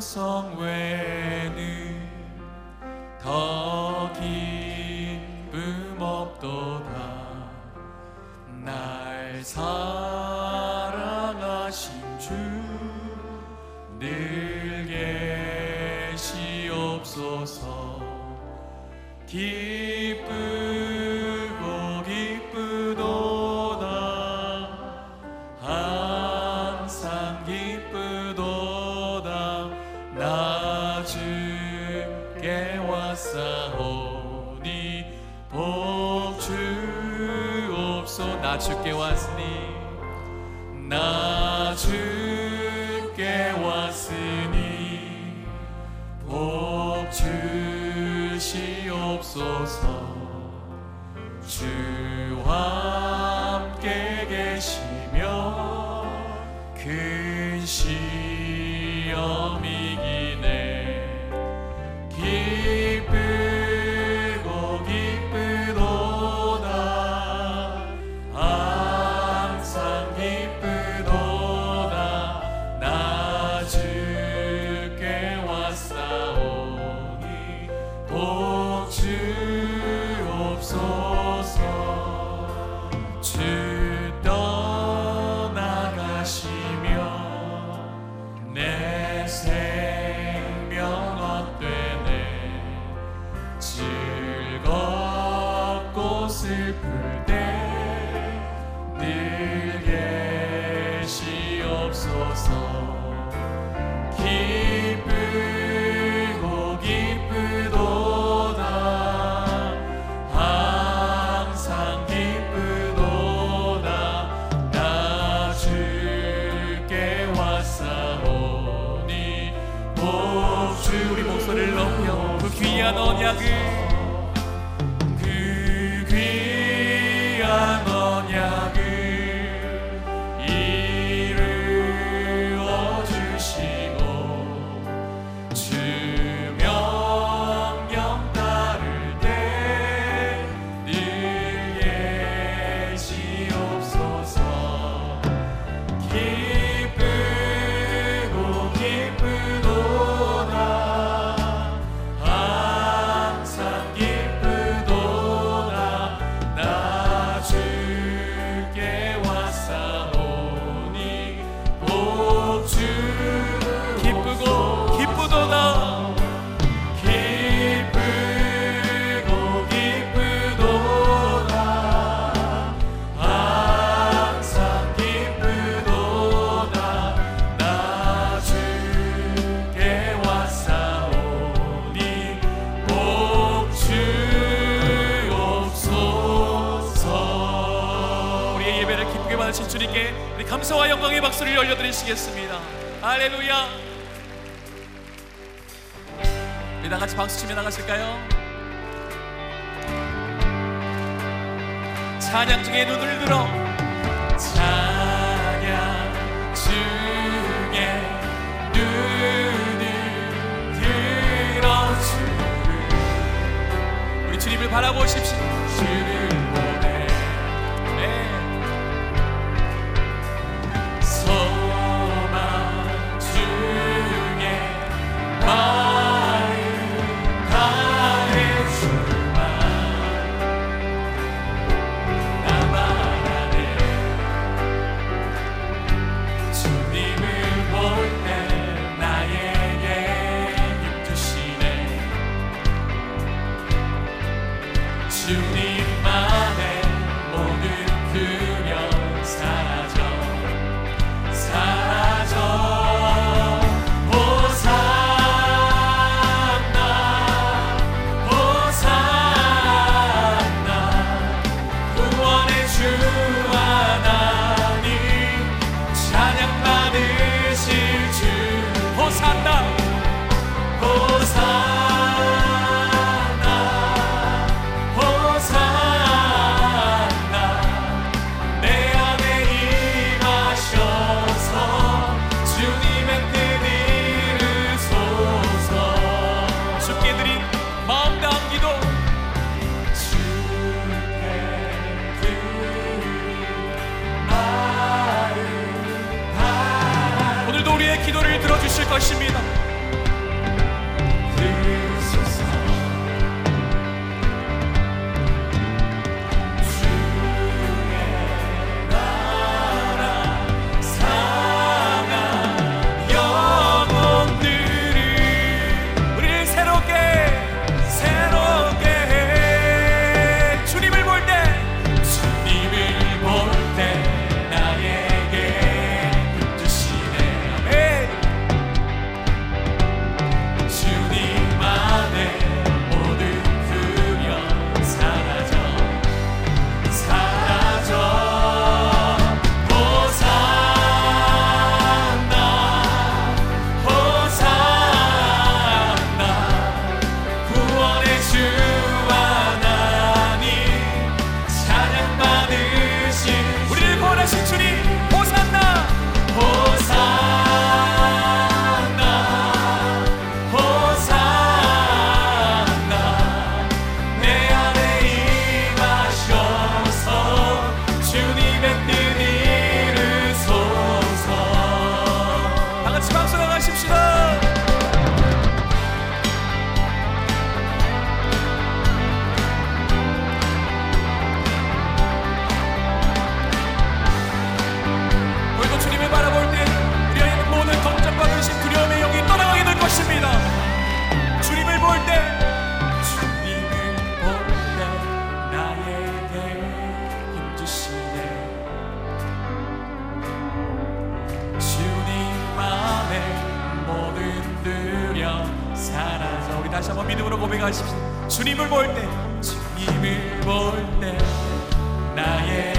주성 외는 더 기쁨 없도다. 날 사랑하신 주늘 계시옵소서. 기 함께 계시면 그 시험 이기네. 기쁘고 기쁘도다. 항상 기쁘도다. 나 주께 왔사오니 복주옵소. 하신 주님께 우리 감사와 영광의 박수를 올려드리시겠습니다. 할렐루야. 우리 다 같이 박수 치며 나가실까요? 찬양 중에 눈을 들어 찬양 중에 눈을 들어 주 우리 주님을 바라보십시오 주를 기도를 들어주실 것입니다. 다시 한번 믿음으로 고백하십시오. 주님을 볼 때, 주님을 볼 때, 나의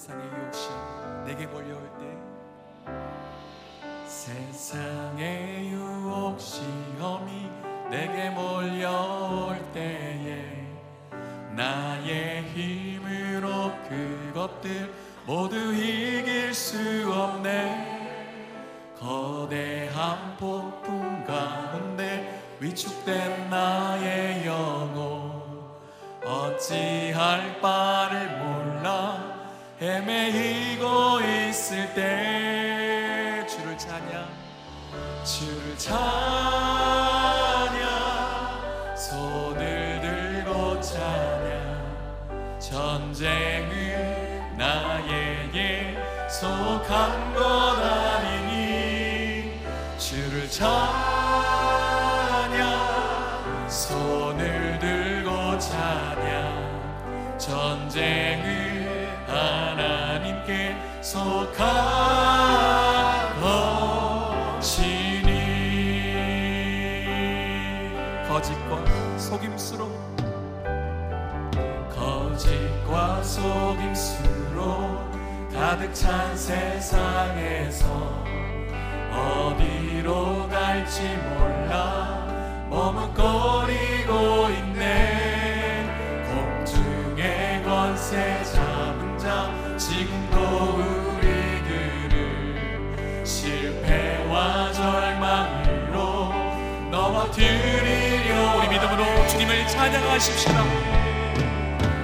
세상의 욕심 내게 몰려올 때 세상의 유혹 시험이 내게 몰려올 때에 나의 힘으로 그것들 모두 이길 수 없네. 거대한 폭풍 가운데 위축된 나의 영혼 어찌할 바를 몰라. 헤매이고 있을 때 주를 찬양 주를 찬양. 손을 들고 찬양. 전쟁은 나에게 속한 것 아니니 주를 찬양 다하시니. 거짓과 속임수로. 거짓과 속임수로 가득 찬 세상에서 어디로 갈지 몰라 머뭇거리고 있네. 찬양하십시다.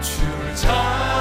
주를 찬양